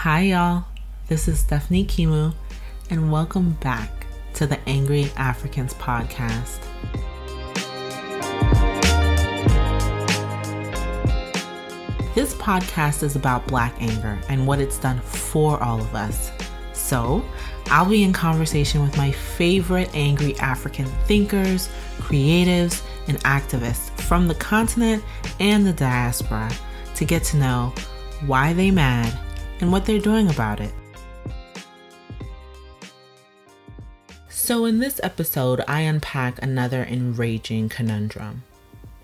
Hi, y'all. This is Stephanie Kimou, and welcome back to the Angry Africans podcast. This podcast is about Black anger and what it's done for all of us. So, I'll be in conversation with my favorite angry African thinkers, creatives, and activists from the continent and the diaspora to get to know why they mad and what they're doing about it. So, in this episode, I unpack another enraging conundrum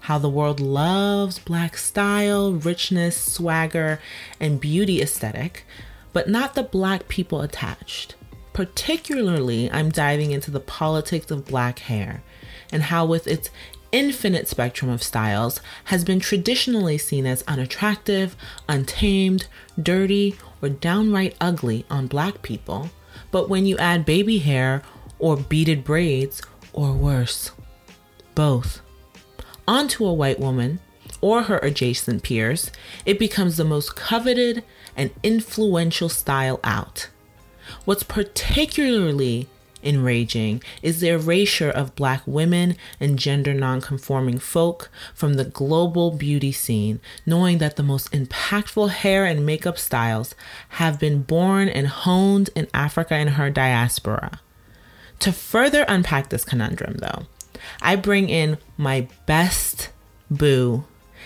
how the world loves black style, richness, swagger, and beauty aesthetic, but not the black people attached. Particularly, I'm diving into the politics of black hair and how, with its infinite spectrum of styles, has been traditionally seen as unattractive, untamed, dirty, or downright ugly on black people. But when you add baby hair or beaded braids, or worse, both, onto a white woman or her adjacent peers, it becomes the most coveted and influential style out. What's particularly enraging is the erasure of black women and gender nonconforming folk from the global beauty scene, knowing that the most impactful hair and makeup styles have been born and honed in Africa and her diaspora. To further unpack this conundrum, though, I bring in my best boo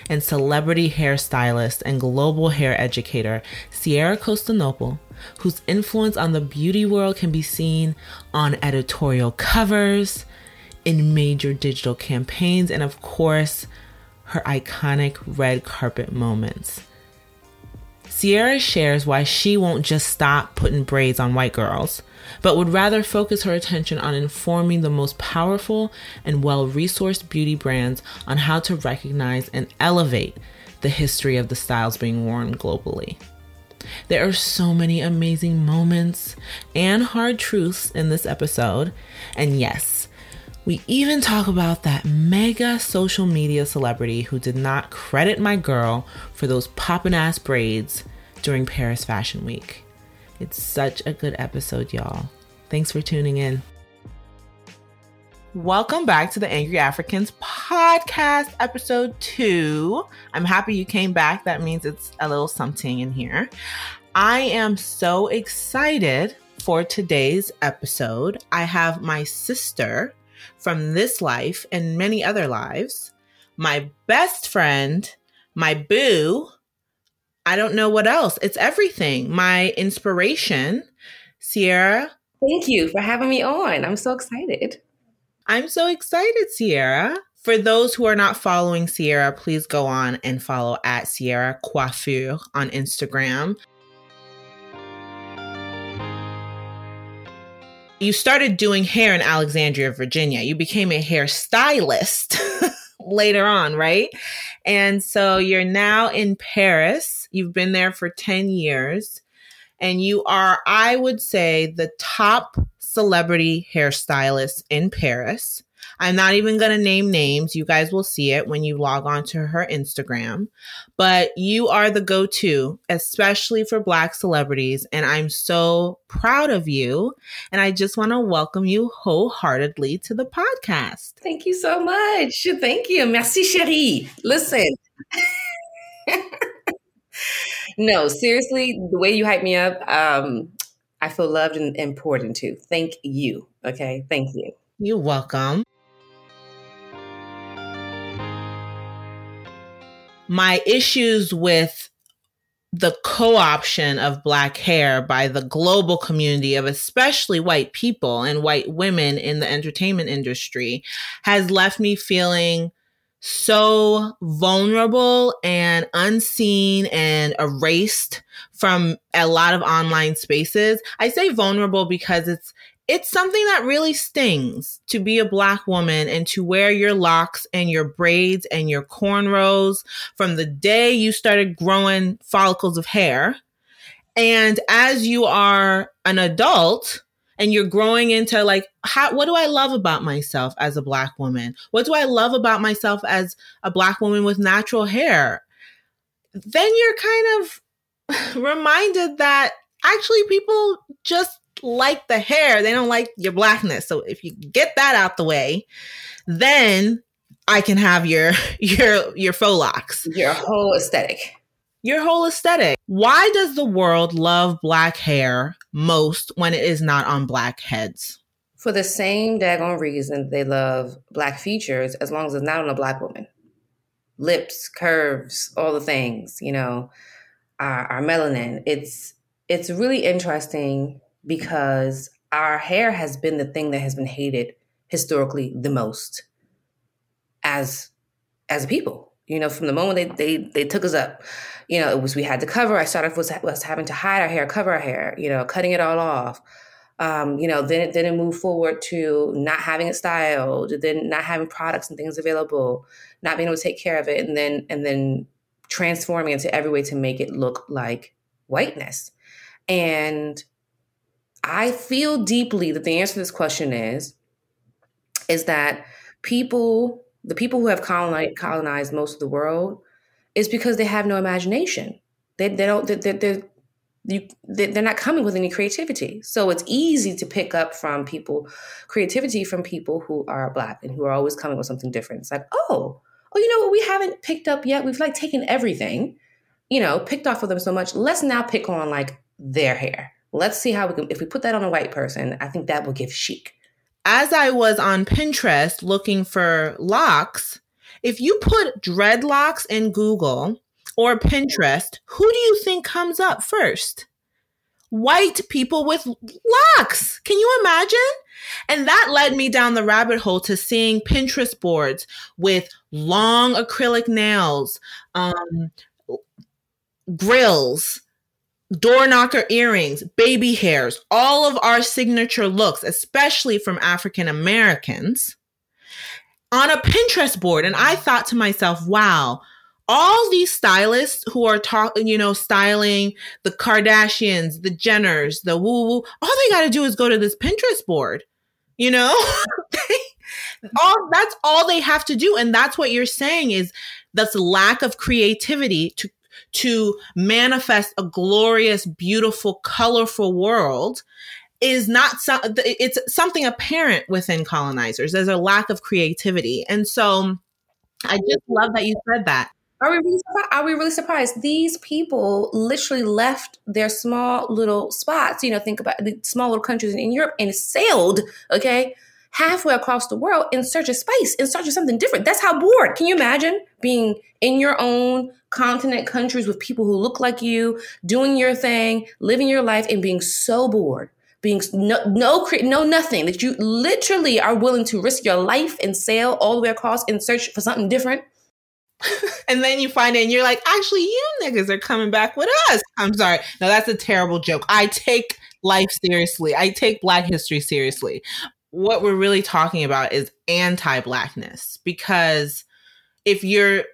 and celebrity hairstylist and global hair educator, Ciara Costenoble, whose influence on the beauty world can be seen on editorial covers, in major digital campaigns, and of course, her iconic red carpet moments. Ciara shares why she won't just stop putting braids on white girls, but would rather focus her attention on informing the most powerful and well resourced beauty brands on how to recognize and elevate the history of the styles being worn globally. There are so many amazing moments and hard truths in this episode, and yes, we even talk about that mega social media celebrity who did not credit my girl for those poppin' ass braids during Paris Fashion Week. It's such a good episode, y'all. Thanks for tuning in. Welcome back to the Angry Africans podcast, episode two. I'm happy you came back. That means it's a little something in here. I am so excited for today's episode. I have my sister from this life and many other lives, my best friend, my boo. I don't know what else. It's everything. My inspiration, Ciara. Thank you for having me on. I'm so excited. I'm so excited, Ciara. For those who are not following Ciara, please go on and follow at Ciara Coiffure on Instagram. You started doing hair in Alexandria, Virginia. You became a hairstylist later on, right? And so you're now in Paris. You've been there for 10 years. And you are, I would say, the top celebrity hairstylist in Paris. I'm not even going to name names. You guys will see it when you log on to her Instagram. But you are the go to, especially for Black celebrities. And I'm so proud of you. And I just want to welcome you wholeheartedly to the podcast. Thank you so much. Thank you. Merci, chérie. Listen. no, seriously, the way you hype me up, um, I feel loved and important too. Thank you. Okay. Thank you. You're welcome. my issues with the co-option of black hair by the global community of especially white people and white women in the entertainment industry has left me feeling so vulnerable and unseen and erased from a lot of online spaces. I say vulnerable because it's it's something that really stings to be a black woman and to wear your locks and your braids and your cornrows from the day you started growing follicles of hair. And as you are an adult and you're growing into like, how, what do I love about myself as a black woman? What do I love about myself as a black woman with natural hair? Then you're kind of reminded that actually people just like the hair, they don't like your blackness. So if you get that out the way, then I can have your your your faux locks. Your whole aesthetic. Your whole aesthetic. Why does the world love black hair most when it is not on black heads? For the same daggone reason they love black features as long as it's not on a black woman. Lips, curves, all the things, you know, our, our melanin. It's it's really interesting because our hair has been the thing that has been hated historically the most as as people you know from the moment they they, they took us up you know it was we had to cover i started with was having to hide our hair cover our hair you know cutting it all off. Um, you know then it then it moved forward to not having it styled then not having products and things available not being able to take care of it and then and then transforming into every way to make it look like whiteness. And I feel deeply that the answer to this question is is that people, the people who have colonized, colonized most of the world, is because they have no imagination. They, they don't. They're, they're, you, they're not coming with any creativity. So it's easy to pick up from people creativity from people who are black and who are always coming with something different. It's like, oh, oh, you know what? We haven't picked up yet. We've like taken everything, you know, picked off of them so much. Let's now pick on like their hair Let's see how we can, if we put that on a white person, I think that will give chic. As I was on Pinterest looking for locks, if you put dreadlocks in Google or Pinterest, who do you think comes up first? White people with locks. Can you imagine? And that led me down the rabbit hole to seeing Pinterest boards with long acrylic nails, um, grills, door knocker earrings, baby hairs, all of our signature looks, especially from African Americans, on a Pinterest board. And I thought to myself, wow, all these stylists who are talking, you know, styling the Kardashians, the Jenners, the woo woo, all they got to do is go to this Pinterest board, you know? all that's all they have to do and that's what you're saying is this lack of creativity to to manifest a glorious, beautiful, colorful world is not some it's something apparent within colonizers. There's a lack of creativity. And so I just love that you said that. Are we really surprised? Are we really surprised? These people literally left their small little spots. You know, think about the small little countries in Europe and sailed, okay, halfway across the world in search of space, in search of something different. That's how bored. Can you imagine being in your own continent countries with people who look like you, doing your thing, living your life, and being so bored? Being no, no, no, nothing that you literally are willing to risk your life and sail all the way across in search for something different. and then you find it and you're like, actually, you niggas are coming back with us. I'm sorry. No, that's a terrible joke. I take life seriously. I take Black history seriously what we're really talking about is anti-blackness because if you're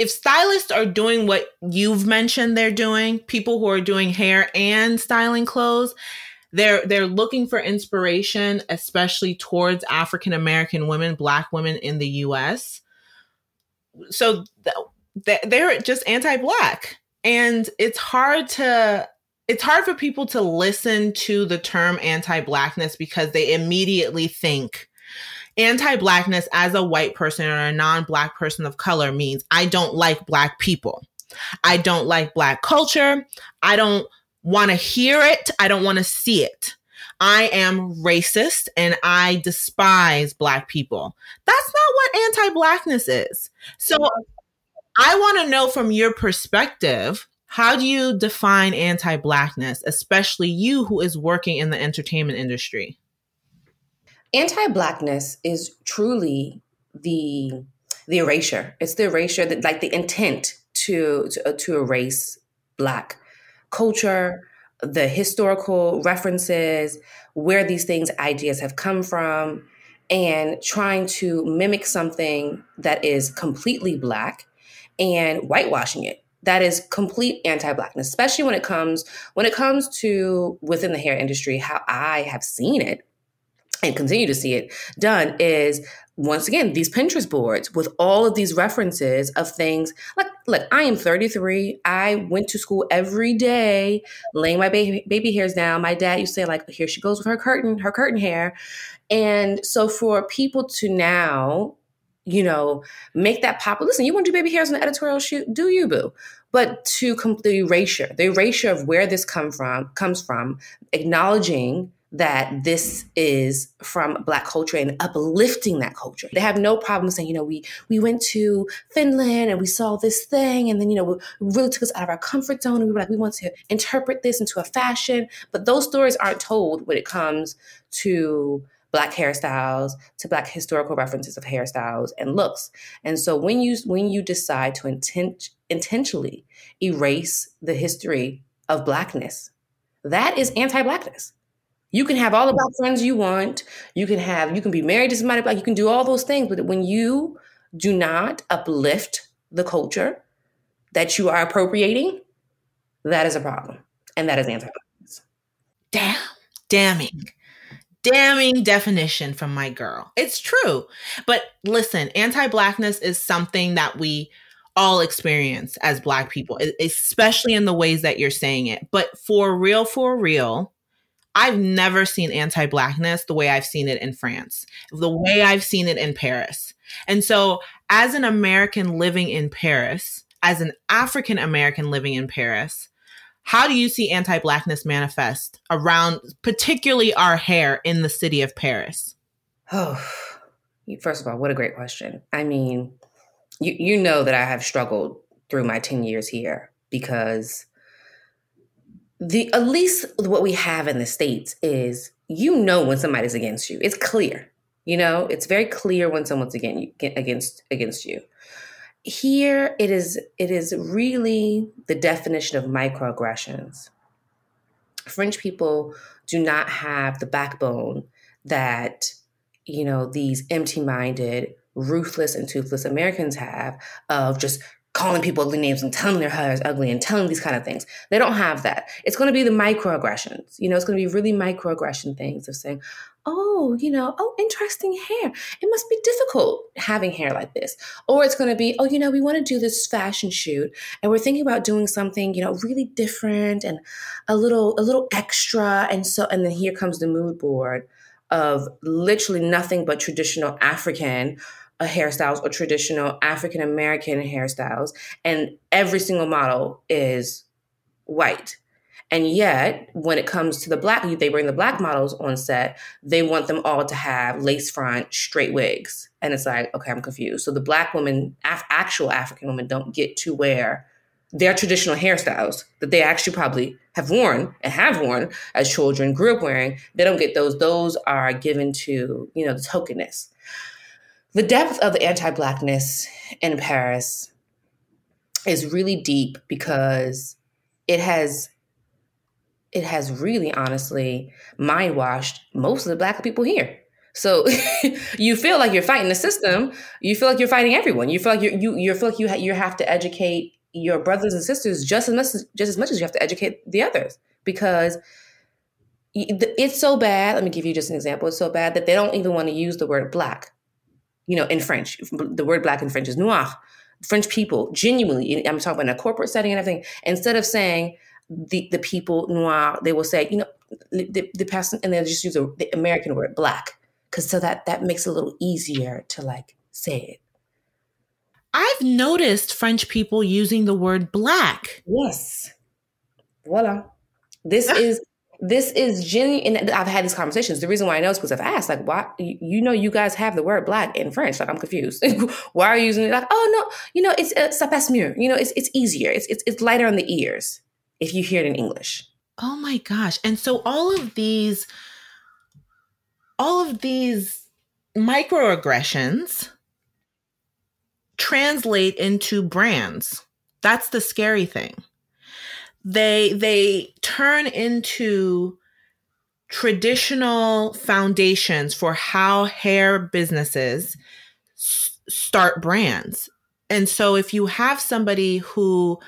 if stylists are doing what you've mentioned they're doing people who are doing hair and styling clothes they're they're looking for inspiration especially towards african american women black women in the us so they're just anti-black and it's hard to it's hard for people to listen to the term anti-blackness because they immediately think anti-blackness as a white person or a non-black person of color means I don't like black people. I don't like black culture. I don't want to hear it. I don't want to see it. I am racist and I despise black people. That's not what anti-blackness is. So I want to know from your perspective how do you define anti Blackness, especially you who is working in the entertainment industry? Anti Blackness is truly the the erasure. It's the erasure that like the intent to to, to erase black culture, the historical references, where these things ideas have come from, and trying to mimic something that is completely black and whitewashing it. That is complete anti-blackness especially when it comes when it comes to within the hair industry how i have seen it and continue to see it done is once again these pinterest boards with all of these references of things like look, I am 33. I went to school every day, laying my baby baby hairs down. My dad used to say, like, here she goes with her curtain, her curtain hair. And so for people to now, you know, make that pop. Listen, you want to do baby hairs on the editorial shoot? Do you, boo? But to com- the erasure, the erasure of where this come from comes from, acknowledging that this is from black culture and uplifting that culture. They have no problem saying, you know, we we went to Finland and we saw this thing and then, you know, it really took us out of our comfort zone and we were like, we want to interpret this into a fashion. But those stories aren't told when it comes to black hairstyles to black historical references of hairstyles and looks and so when you when you decide to intent, intentionally erase the history of blackness that is anti-blackness you can have all the black friends you want. You can have, you can be married to somebody black. You can do all those things. But when you do not uplift the culture that you are appropriating, that is a problem. And that is anti blackness. Damn. Damning. Damning definition from my girl. It's true. But listen, anti blackness is something that we all experience as black people, especially in the ways that you're saying it. But for real, for real, I've never seen anti blackness the way I've seen it in France, the way I've seen it in Paris. And so, as an American living in Paris, as an African American living in Paris, how do you see anti blackness manifest around, particularly our hair in the city of Paris? Oh, first of all, what a great question. I mean, you, you know that I have struggled through my 10 years here because the at least what we have in the states is you know when somebody's against you. It's clear. You know, it's very clear when someone's against against against you. Here it is it is really the definition of microaggressions. French people do not have the backbone that you know these empty-minded, ruthless and toothless Americans have of just calling people ugly names and telling their hair is ugly and telling these kind of things. They don't have that. It's going to be the microaggressions. You know, it's going to be really microaggression things of saying, oh, you know, oh, interesting hair. It must be difficult having hair like this. Or it's going to be, oh, you know, we want to do this fashion shoot and we're thinking about doing something, you know, really different and a little, a little extra. And so, and then here comes the mood board of literally nothing but traditional African hairstyles or traditional African American hairstyles, and every single model is white. And yet, when it comes to the black, they bring the black models on set, they want them all to have lace front, straight wigs. And it's like, okay, I'm confused. So the black women, af- actual African women, don't get to wear their traditional hairstyles that they actually probably have worn and have worn as children, grew up wearing. They don't get those. Those are given to, you know, the tokenness the depth of the anti-blackness in Paris is really deep because it has it has really honestly mind washed most of the black people here. So you feel like you're fighting the system. You feel like you're fighting everyone. You feel like you you you feel like you ha- you have to educate your brothers and sisters just as much as, just as much as you have to educate the others because it's so bad. Let me give you just an example. It's so bad that they don't even want to use the word black you know, in French. The word black in French is noir. French people, genuinely, I'm talking about in a corporate setting and everything, instead of saying the, the people noir, they will say, you know, the, the person, and they'll just use the, the American word black. Cause so that, that makes it a little easier to like say it. I've noticed French people using the word black. Yes. Voila. This is this is genuine and i've had these conversations. The reason why i know is because i've asked like why you know you guys have the word black in french like i'm confused. Why are you using it like oh no you know it's uh, passe mieux you know it's, it's easier it's, it's it's lighter on the ears if you hear it in english. Oh my gosh and so all of these all of these microaggressions translate into brands. That's the scary thing they they turn into traditional foundations for how hair businesses s- start brands. And so if you have somebody who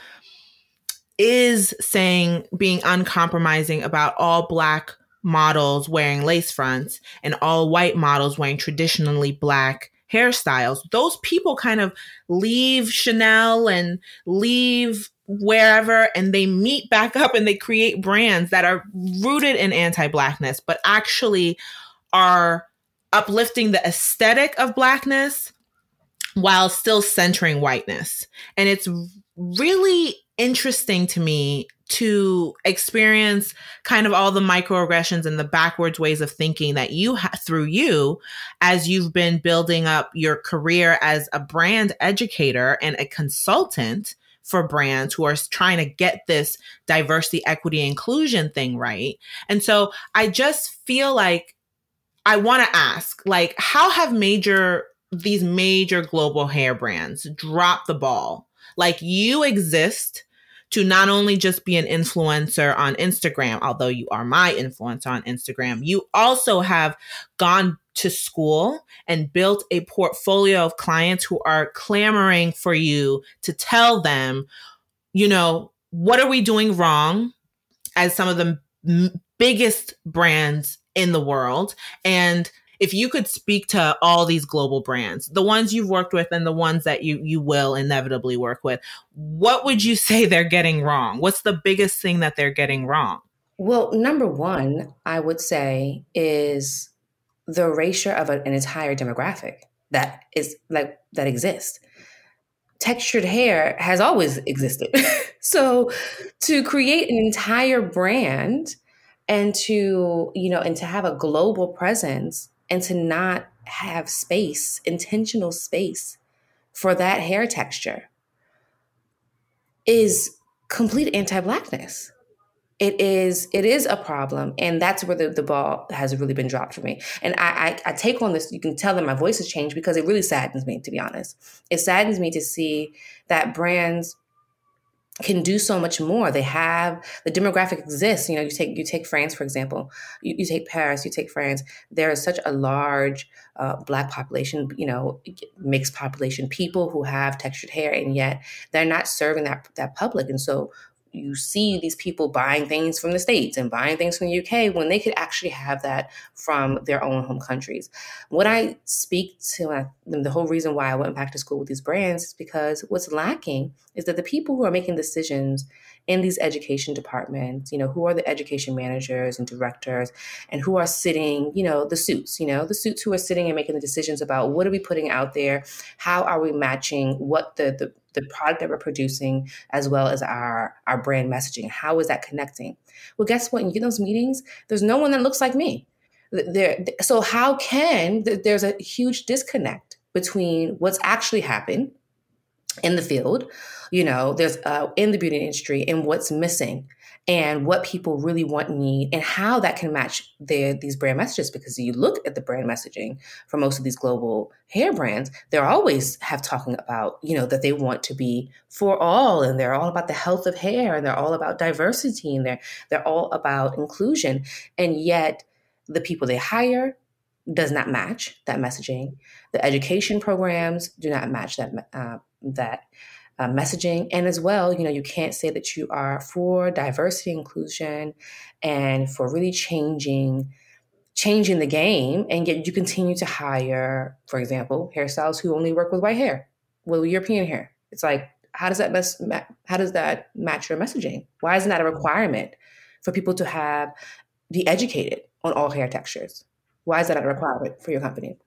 is saying being uncompromising about all black models wearing lace fronts and all white models wearing traditionally black hairstyles, those people kind of leave Chanel and leave wherever and they meet back up and they create brands that are rooted in anti-blackness but actually are uplifting the aesthetic of blackness while still centering whiteness. And it's really interesting to me to experience kind of all the microaggressions and the backwards ways of thinking that you through you as you've been building up your career as a brand educator and a consultant for brands who are trying to get this diversity, equity, inclusion thing right. And so I just feel like I want to ask, like, how have major these major global hair brands dropped the ball? Like, you exist to not only just be an influencer on Instagram, although you are my influencer on Instagram, you also have gone to school and built a portfolio of clients who are clamoring for you to tell them, you know, what are we doing wrong as some of the m- biggest brands in the world and if you could speak to all these global brands, the ones you've worked with and the ones that you you will inevitably work with, what would you say they're getting wrong? What's the biggest thing that they're getting wrong? Well, number one, I would say is the erasure of an entire demographic that is like that exists. Textured hair has always existed. so to create an entire brand and to, you know, and to have a global presence and to not have space, intentional space for that hair texture is complete anti-blackness. It is it is a problem, and that's where the, the ball has really been dropped for me. And I, I I take on this. You can tell that my voice has changed because it really saddens me, to be honest. It saddens me to see that brands can do so much more. They have the demographic exists. You know, you take you take France for example. You, you take Paris. You take France. There is such a large uh, black population. You know, mixed population, people who have textured hair, and yet they're not serving that that public. And so you see these people buying things from the states and buying things from the UK when they could actually have that from their own home countries. What I speak to, uh, the whole reason why I went back to school with these brands is because what's lacking is that the people who are making decisions in these education departments, you know, who are the education managers and directors and who are sitting, you know, the suits, you know, the suits who are sitting and making the decisions about what are we putting out there, how are we matching what the the the product that we're producing as well as our our brand messaging how is that connecting? Well guess what? You get those meetings there's no one that looks like me. There so how can there's a huge disconnect between what's actually happened in the field you know there's uh, in the beauty industry and what's missing and what people really want need and how that can match their these brand messages. Because you look at the brand messaging for most of these global hair brands they're always have talking about you know that they want to be for all and they're all about the health of hair and they're all about diversity and they're they're all about inclusion. And yet the people they hire does not match that messaging. The education programs do not match that uh, that uh, messaging. And as well, you know, you can't say that you are for diversity, inclusion, and for really changing changing the game and yet you continue to hire for example hairstylists who only work with white hair with european hair. It's like how does that best how does that match your messaging? Why isn't that a requirement for people to have be educated on all hair textures? Why is that a requirement for your company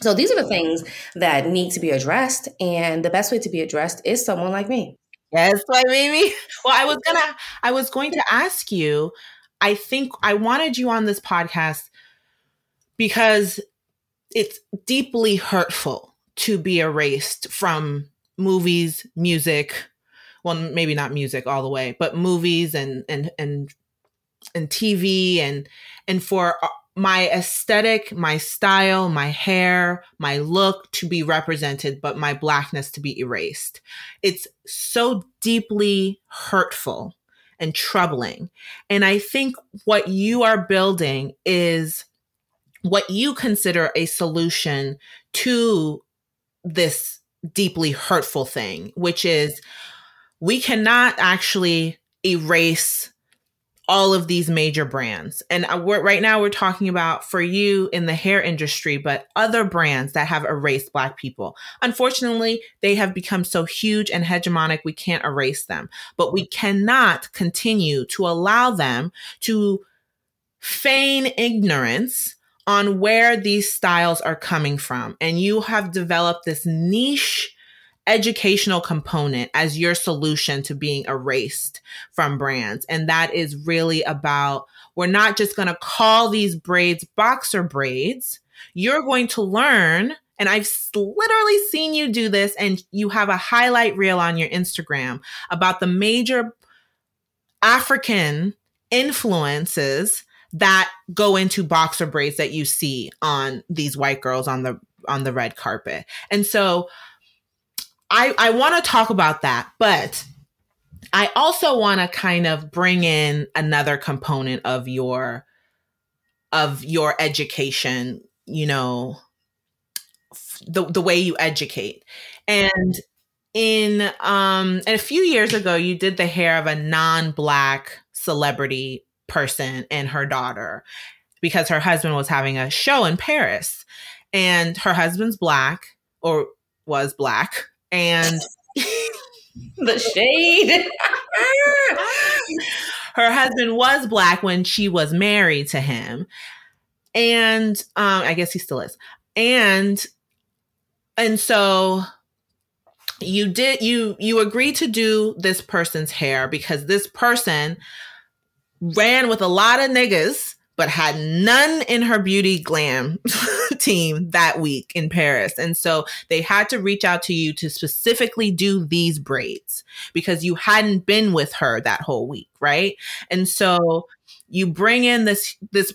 so these are the things that need to be addressed. And the best way to be addressed is someone like me. Yes, like Mimi. Well, I was gonna I was going to ask you, I think I wanted you on this podcast because it's deeply hurtful to be erased from movies, music, well maybe not music all the way, but movies and and and and TV and and for my aesthetic, my style, my hair, my look to be represented, but my blackness to be erased. It's so deeply hurtful and troubling. And I think what you are building is what you consider a solution to this deeply hurtful thing, which is we cannot actually erase all of these major brands. And uh, right now we're talking about for you in the hair industry, but other brands that have erased Black people. Unfortunately, they have become so huge and hegemonic, we can't erase them. But we cannot continue to allow them to feign ignorance on where these styles are coming from. And you have developed this niche educational component as your solution to being erased from brands. And that is really about we're not just going to call these braids boxer braids. You're going to learn, and I've literally seen you do this, and you have a highlight reel on your Instagram about the major African influences that go into boxer braids that you see on these white girls on the on the red carpet. And so I, I want to talk about that, but I also want to kind of bring in another component of your of your education, you know, the the way you educate. And in um and a few years ago you did the hair of a non-black celebrity person and her daughter because her husband was having a show in Paris and her husband's black or was black and the shade. her husband was black when she was married to him. And um, I guess he still is. And and so you did you you agreed to do this person's hair because this person ran with a lot of niggas but had none in her beauty glam team that week in Paris. And so they had to reach out to you to specifically do these braids because you hadn't been with her that whole week, right? And so you bring in this this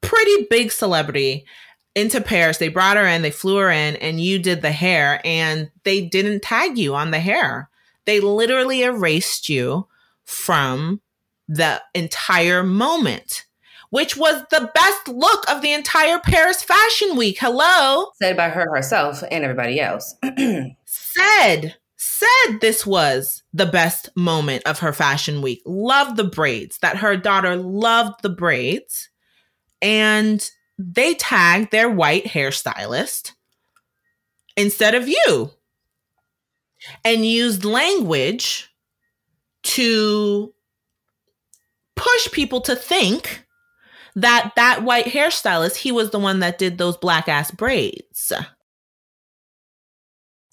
pretty big celebrity into Paris. They brought her in, they flew her in, and you did the hair, and they didn't tag you on the hair. They literally erased you from the entire moment which was the best look of the entire Paris Fashion Week. Hello. Said by her herself and everybody else. said, said this was the best moment of her fashion week. Loved the braids, that her daughter loved the braids. And they tagged their white hairstylist instead of you and used language to push people to think that that white hairstylist, he was the one that did those black ass braids.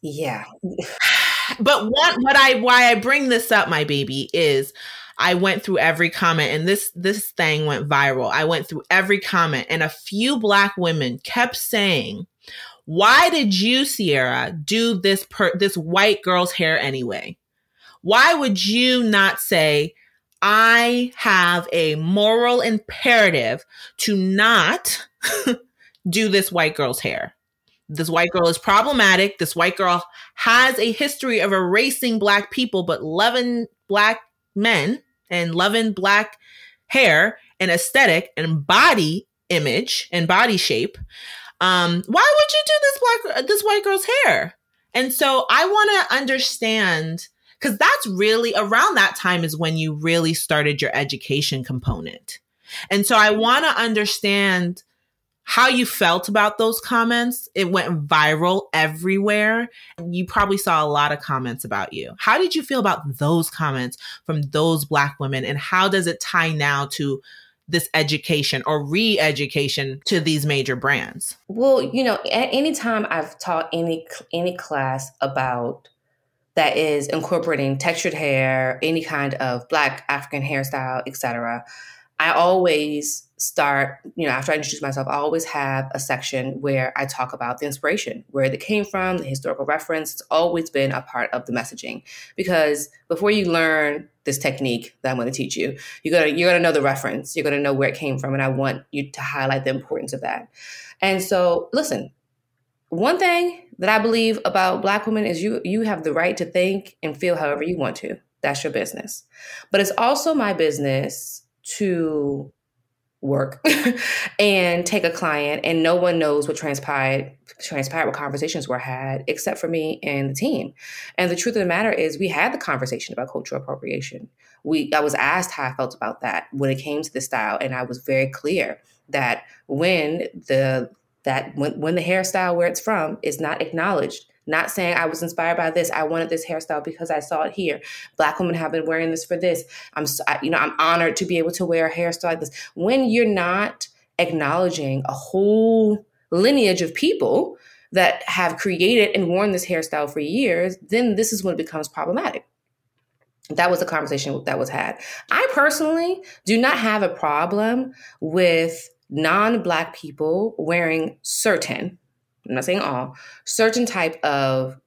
Yeah. but what what I why I bring this up, my baby, is I went through every comment and this this thing went viral. I went through every comment and a few black women kept saying, "Why did you, Ciara, do this per this white girl's hair anyway? Why would you not say, I have a moral imperative to not do this white girl's hair. This white girl is problematic. This white girl has a history of erasing black people, but loving black men and loving black hair and aesthetic and body image and body shape. Um, why would you do this black this white girl's hair? And so I want to understand because that's really around that time is when you really started your education component. And so I want to understand how you felt about those comments. It went viral everywhere. You probably saw a lot of comments about you. How did you feel about those comments from those Black women? And how does it tie now to this education or re education to these major brands? Well, you know, at any time I've taught any any class about that is incorporating textured hair, any kind of black African hairstyle, etc. I always start, you know, after I introduce myself, I always have a section where I talk about the inspiration, where it came from, the historical reference. It's always been a part of the messaging because before you learn this technique that I'm going to teach you, you gotta you're gonna know the reference, you're gonna know where it came from, and I want you to highlight the importance of that. And so, listen, one thing that I believe about black women is you you have the right to think and feel however you want to. That's your business. But it's also my business to work and take a client and no one knows what transpired transpired what conversations were had except for me and the team and the truth of the matter is we had the conversation about cultural appropriation we i was asked how i felt about that when it came to the style and i was very clear that when the that when, when the hairstyle where it's from is not acknowledged not saying I was inspired by this. I wanted this hairstyle because I saw it here. Black women have been wearing this for this. I'm, you know, I'm honored to be able to wear a hairstyle like this. When you're not acknowledging a whole lineage of people that have created and worn this hairstyle for years, then this is when it becomes problematic. That was a conversation that was had. I personally do not have a problem with non Black people wearing certain I'm not saying all, certain type of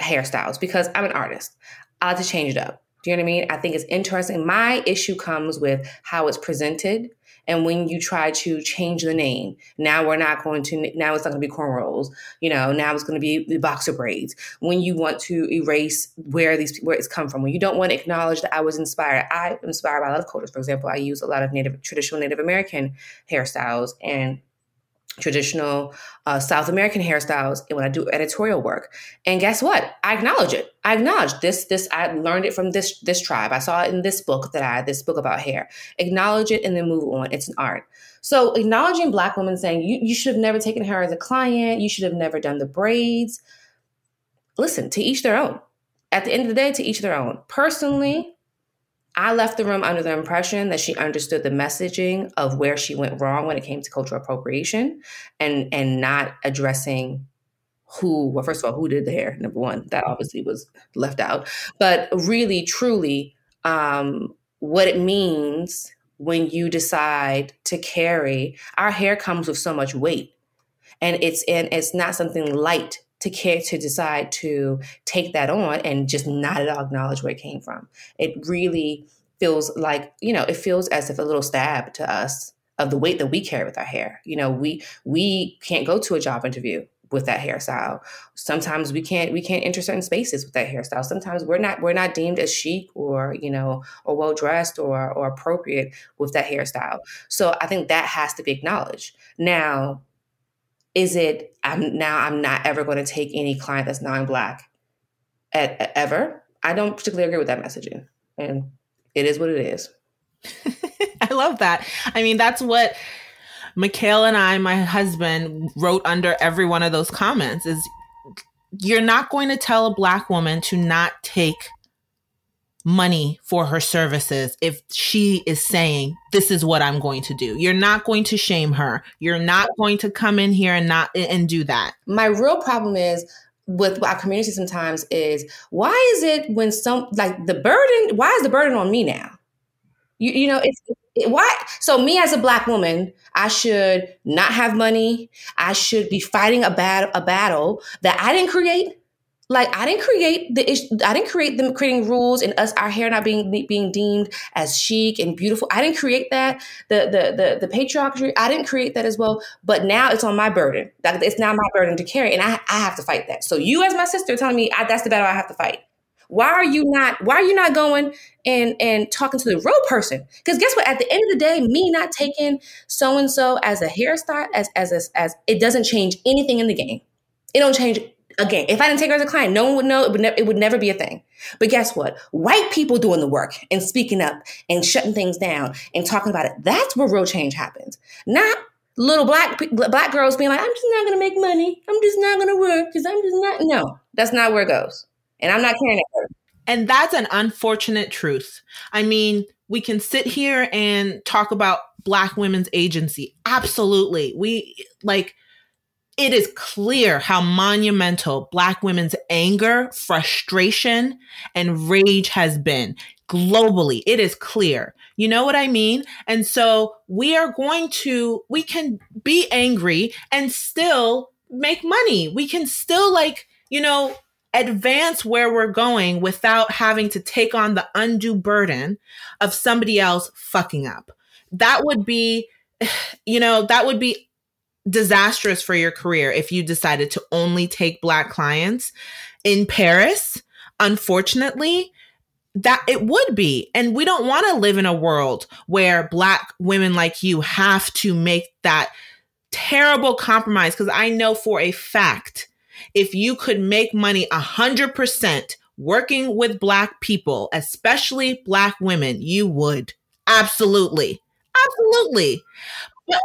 hairstyles because I'm an artist. I like to change it up. Do you know what I mean? I think it's interesting. My issue comes with how it's presented. And when you try to change the name, now we're not going to, now it's not going to be cornrows. You know, now it's going to be the boxer braids. When you want to erase where these, where it's come from, when you don't want to acknowledge that I was inspired, I inspired by a lot of cultures. For example, I use a lot of Native, traditional Native American hairstyles and traditional uh, South American hairstyles and when I do editorial work. And guess what? I acknowledge it. I acknowledge this. This I learned it from this this tribe. I saw it in this book that I had this book about hair. Acknowledge it and then move on. It's an art. So acknowledging Black women saying you you should have never taken her as a client. You should have never done the braids. Listen, to each their own. At the end of the day, to each their own. Personally, I left the room under the impression that she understood the messaging of where she went wrong when it came to cultural appropriation and and not addressing who well first of all who did the hair number one that obviously was left out. But really truly um, what it means when you decide to carry our hair comes with so much weight. And it's and it's not something light to care to decide to take that on and just not at all acknowledge where it came from. It really feels like, you know, it feels as if a little stab to us of the weight that we carry with our hair. You know, we we can't go to a job interview with that hairstyle. Sometimes we can't we can't enter certain spaces with that hairstyle. Sometimes we're not we're not deemed as chic or you know or well dressed or or appropriate with that hairstyle. So I think that has to be acknowledged. Now, is it i'm now i'm not ever going to take any client that's non-black at, at, ever? I don't particularly agree with that messaging and it is what it is. I love that. I mean that's what Mikhail and I, my husband, wrote under every one of those comments is you're not going to tell a black woman to not take money for her services if she is saying this is what i'm going to do. You're not going to shame her. You're not going to come in here and not and do that. My real problem is with our community sometimes is why is it when some like the burden why is the burden on me now? You, you know it's it, why so me as a black woman i should not have money. I should be fighting a bad a battle that i didn't create like I didn't create the. I didn't create them creating rules and us our hair not being being deemed as chic and beautiful. I didn't create that. The the the the patriarchy. I didn't create that as well. But now it's on my burden. It's now my burden to carry, and I I have to fight that. So you as my sister telling me I, that's the battle I have to fight. Why are you not? Why are you not going and and talking to the real person? Because guess what? At the end of the day, me not taking so and so as a hairstyle as as a, as it doesn't change anything in the game. It don't change Again, if I didn't take her as a client, no one would know. It would, ne- it would never be a thing. But guess what? White people doing the work and speaking up and shutting things down and talking about it. That's where real change happens. Not little black black girls being like, I'm just not going to make money. I'm just not going to work because I'm just not. No, that's not where it goes. And I'm not caring that. And that's an unfortunate truth. I mean, we can sit here and talk about black women's agency. Absolutely. We like it is clear how monumental Black women's anger, frustration, and rage has been globally. It is clear. You know what I mean? And so we are going to, we can be angry and still make money. We can still, like, you know, advance where we're going without having to take on the undue burden of somebody else fucking up. That would be, you know, that would be disastrous for your career if you decided to only take black clients in Paris. Unfortunately, that it would be. And we don't want to live in a world where black women like you have to make that terrible compromise. Cause I know for a fact, if you could make money a hundred percent working with black people, especially black women, you would. Absolutely. Absolutely. But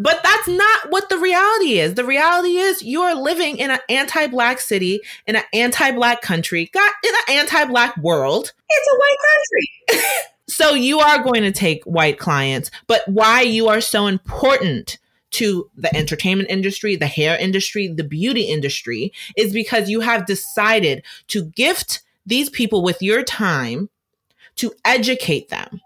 but that's not what the reality is. The reality is you're living in an anti-black city, in an anti-black country, got in an anti-black world. It's a white country. so you are going to take white clients, but why you are so important to the entertainment industry, the hair industry, the beauty industry is because you have decided to gift these people with your time to educate them,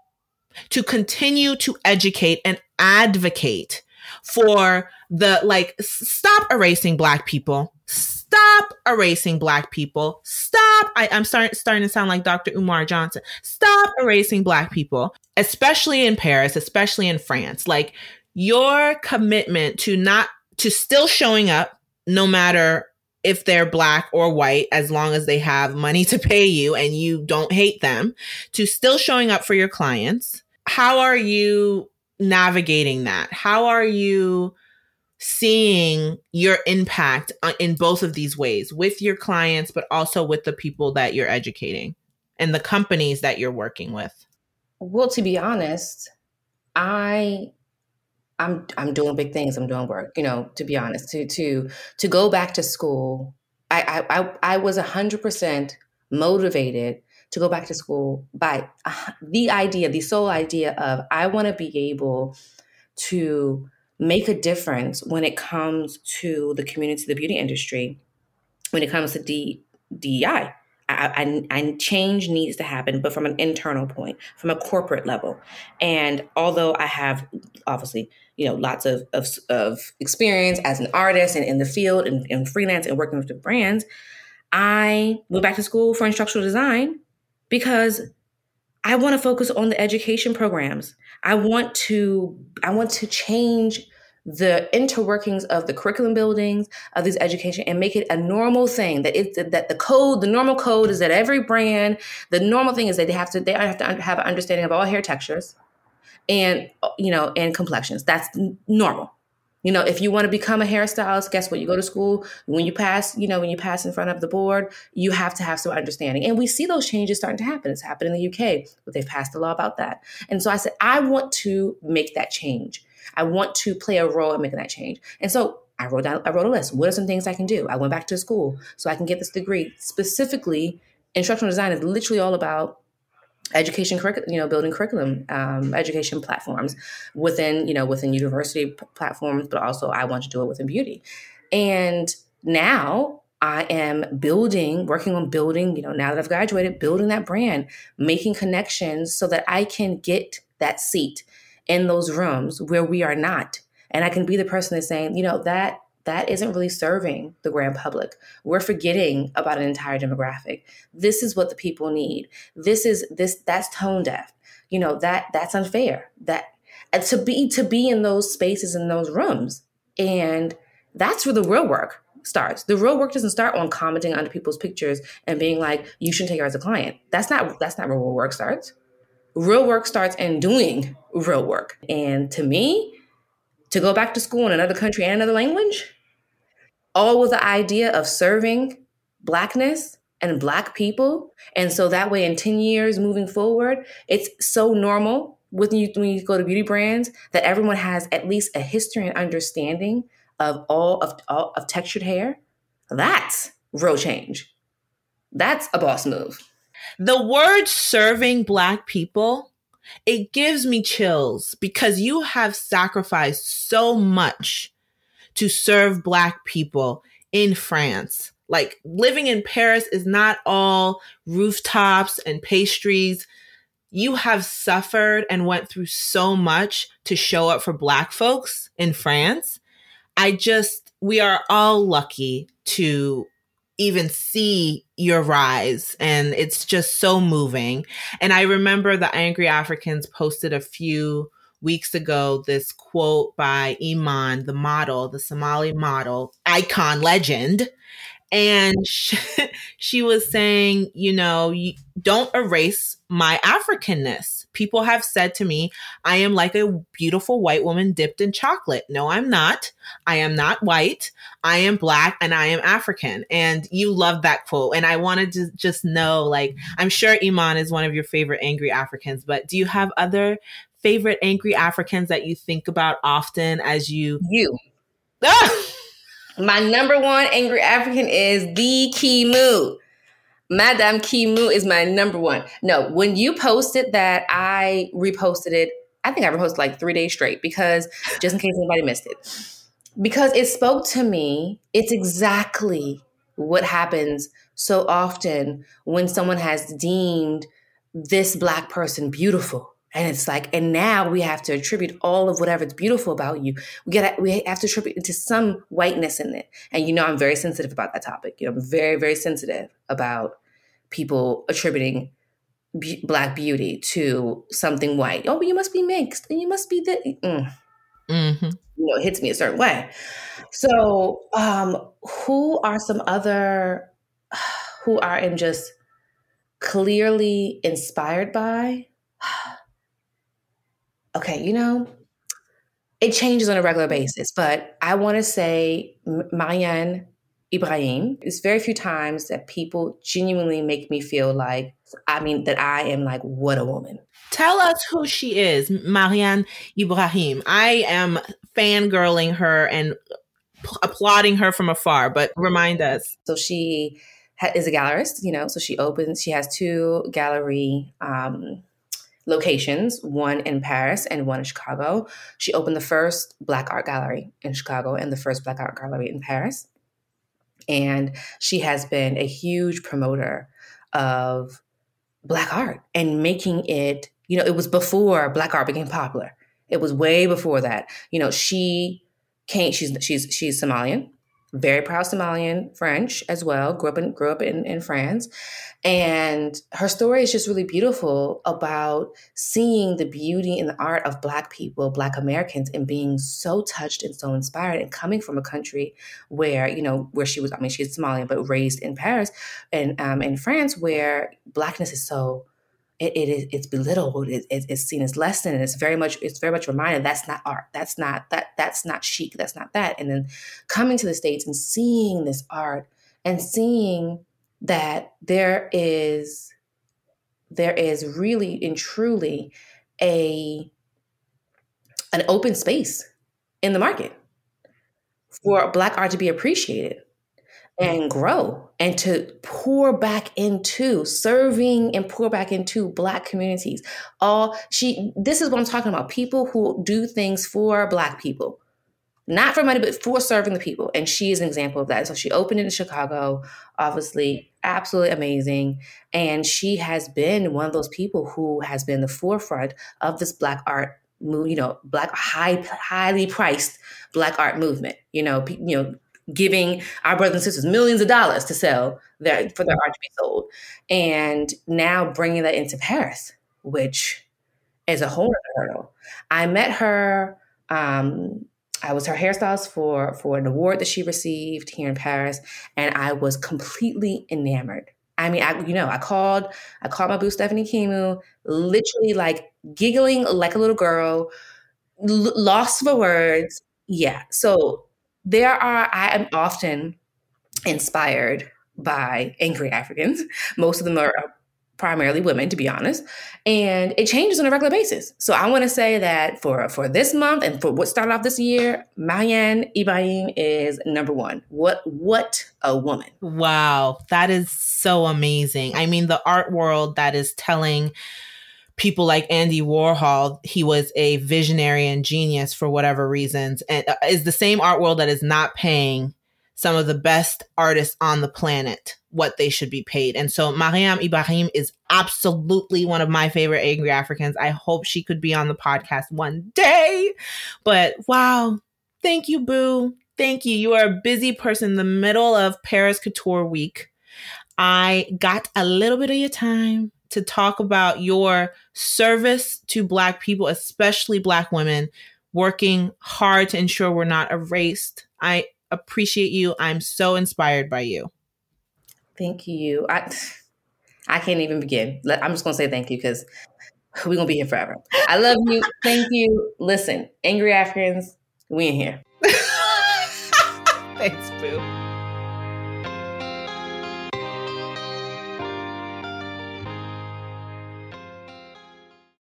to continue to educate and advocate for the like stop erasing black people. Stop erasing black people. Stop I, am starting starting to sound like dr umar johnson. Stop erasing black people especially in paris especially in france. Like your commitment to not to still showing up no matter if they're black or white as long as they have money to pay you and you don't hate them to still showing up for your clients. How are you navigating that? How are you seeing your impact uh, in both of these ways with your clients, but also with the people that you're educating and the companies that you're working with? Well, to be honest, I I'm I'm doing big things. I'm doing work. You know, to be honest, to to to go back to school, I I I, I was hundred percent motivated to go back to school by the idea, the sole idea of I want to be able to make a difference when it comes to the community, the beauty industry, when it comes to D, DEI. I, I, I, change needs to happen, but from an internal point, from a corporate level. And although I have obviously, you know, lots of, of, of experience as an artist and in the field and, and freelance and working with the brands, I went back to school for instructional design because I want to focus on the education programs. I want to I want to change the interworkings of the curriculum buildings of these education and make it a normal thing that it that the code the normal code is that every brand the normal thing is that they have to they have to have an understanding of all hair textures and you know and complexions that's normal you know, if you want to become a hairstylist, guess what? You go to school. When you pass, you know, when you pass in front of the board, you have to have some understanding. And we see those changes starting to happen. It's happened in the UK, but they've passed a law about that. And so I said, I want to make that change. I want to play a role in making that change. And so I wrote down, I wrote a list. What are some things I can do? I went back to school so I can get this degree. Specifically, instructional design is literally all about education curriculum, you know, building curriculum, um, education platforms within, you know, within university p- platforms, but also I want to do it within beauty. And now I am building, working on building, you know, now that I've graduated, building that brand, making connections so that I can get that seat in those rooms where we are not. And I can be the person that's saying, you know, that that isn't really serving the grand public. We're forgetting about an entire demographic. This is what the people need. This is this that's tone deaf. You know, that that's unfair. That to be to be in those spaces in those rooms. And that's where the real work starts. The real work doesn't start on commenting under people's pictures and being like, you shouldn't take her as a client. That's not that's not where real work starts. Real work starts in doing real work. And to me, to go back to school in another country and another language, all with the idea of serving blackness and black people. And so that way in 10 years moving forward, it's so normal when you when you go to beauty brands that everyone has at least a history and understanding of all of all of textured hair. That's real change. That's a boss move. The word serving black people, it gives me chills because you have sacrificed so much to serve Black people in France. Like living in Paris is not all rooftops and pastries. You have suffered and went through so much to show up for Black folks in France. I just, we are all lucky to even see your rise and it's just so moving and i remember the angry africans posted a few weeks ago this quote by Iman, the model, the Somali model, icon legend. and she, she was saying, you know, you don't erase my Africanness. People have said to me, I am like a beautiful white woman dipped in chocolate. No, I'm not. I am not white. I am black and I am African. And you love that quote. And I wanted to just know, like, I'm sure Iman is one of your favorite angry Africans, but do you have other favorite angry Africans that you think about often as you? You. Ah! My number one angry African is the Kimou. Madame Kimou is my number one. No, when you posted that, I reposted it. I think I reposted like three days straight because just in case anybody missed it. Because it spoke to me. It's exactly what happens so often when someone has deemed this black person beautiful and it's like, and now we have to attribute all of whatever's beautiful about you. We get we have to attribute to some whiteness in it. And you know, I'm very sensitive about that topic. You know, I'm very, very sensitive about people attributing be- black beauty to something white. Oh, but you must be mixed, and you must be the. Mm. Mm-hmm. You know, it hits me a certain way. So, um, who are some other who I am just clearly inspired by? okay, you know, it changes on a regular basis, but I want to say Mariane Ibrahim. It's very few times that people genuinely make me feel like, I mean, that I am like, what a woman. Tell us who she is, Mariane Ibrahim. I am fangirling her and p- applauding her from afar, but remind us. So she ha- is a gallerist, you know, so she opens, she has two gallery um, locations, one in Paris and one in Chicago. She opened the first Black Art Gallery in Chicago and the first Black Art Gallery in Paris. And she has been a huge promoter of Black art and making it, you know, it was before Black art became popular. It was way before that. You know, she came, she's she's she's Somalian very proud Somalian French as well. Grew up in grew up in, in France. And her story is just really beautiful about seeing the beauty and the art of Black people, Black Americans, and being so touched and so inspired and coming from a country where, you know, where she was, I mean, she's Somalian, but raised in Paris and um, in France, where Blackness is so it, it is it's belittled it, it, it's seen as less than it's very much it's very much reminded that's not art that's not that that's not chic that's not that. And then coming to the states and seeing this art and seeing that there is there is really and truly a an open space in the market for black art to be appreciated and grow and to pour back into serving and pour back into black communities. All she this is what i'm talking about. People who do things for black people. Not for money but for serving the people. And she is an example of that. So she opened in chicago obviously absolutely amazing. And she has been one of those people who has been the forefront of this black art you know black high highly priced black art movement. You know you know giving our brothers and sisters millions of dollars to sell their for their art to be sold, and now bringing that into Paris, which is a whole other hurdle. I met her. Um, I was her hairstylist for for an award that she received here in Paris, and I was completely enamored. I mean, I you know, I called I called my boo Stephanie Kimou, literally like giggling like a little girl, l- lost for words. Yeah. So there are, I am often inspired by angry Africans. Most of them are uh, primarily women, to be honest, and it changes on a regular basis. So I want to say that for for this month and for what started off this year, Mariane Ibrahim is number one. What what a woman! Wow, that is so amazing. I mean, the art world that is telling people like Andy Warhol, he was a visionary and genius for whatever reasons, and uh, is the same art world that is not paying some of the best artists on the planet what they should be paid. And so Mariane Ibrahim is absolutely one of my favorite angry Africans. I hope she could be on the podcast one day. But wow, thank you, Boo. Thank you. You are a busy person in the middle of Paris Couture Week. I got a little bit of your time to talk about your service to Black people, especially Black women, working hard to ensure we're not erased. I appreciate you. I'm so inspired by you. Thank you. I I can't even begin. I'm just gonna say thank you because we're gonna be here forever. I love you. Thank you. Listen, angry Africans, we in here. Thanks, Boo.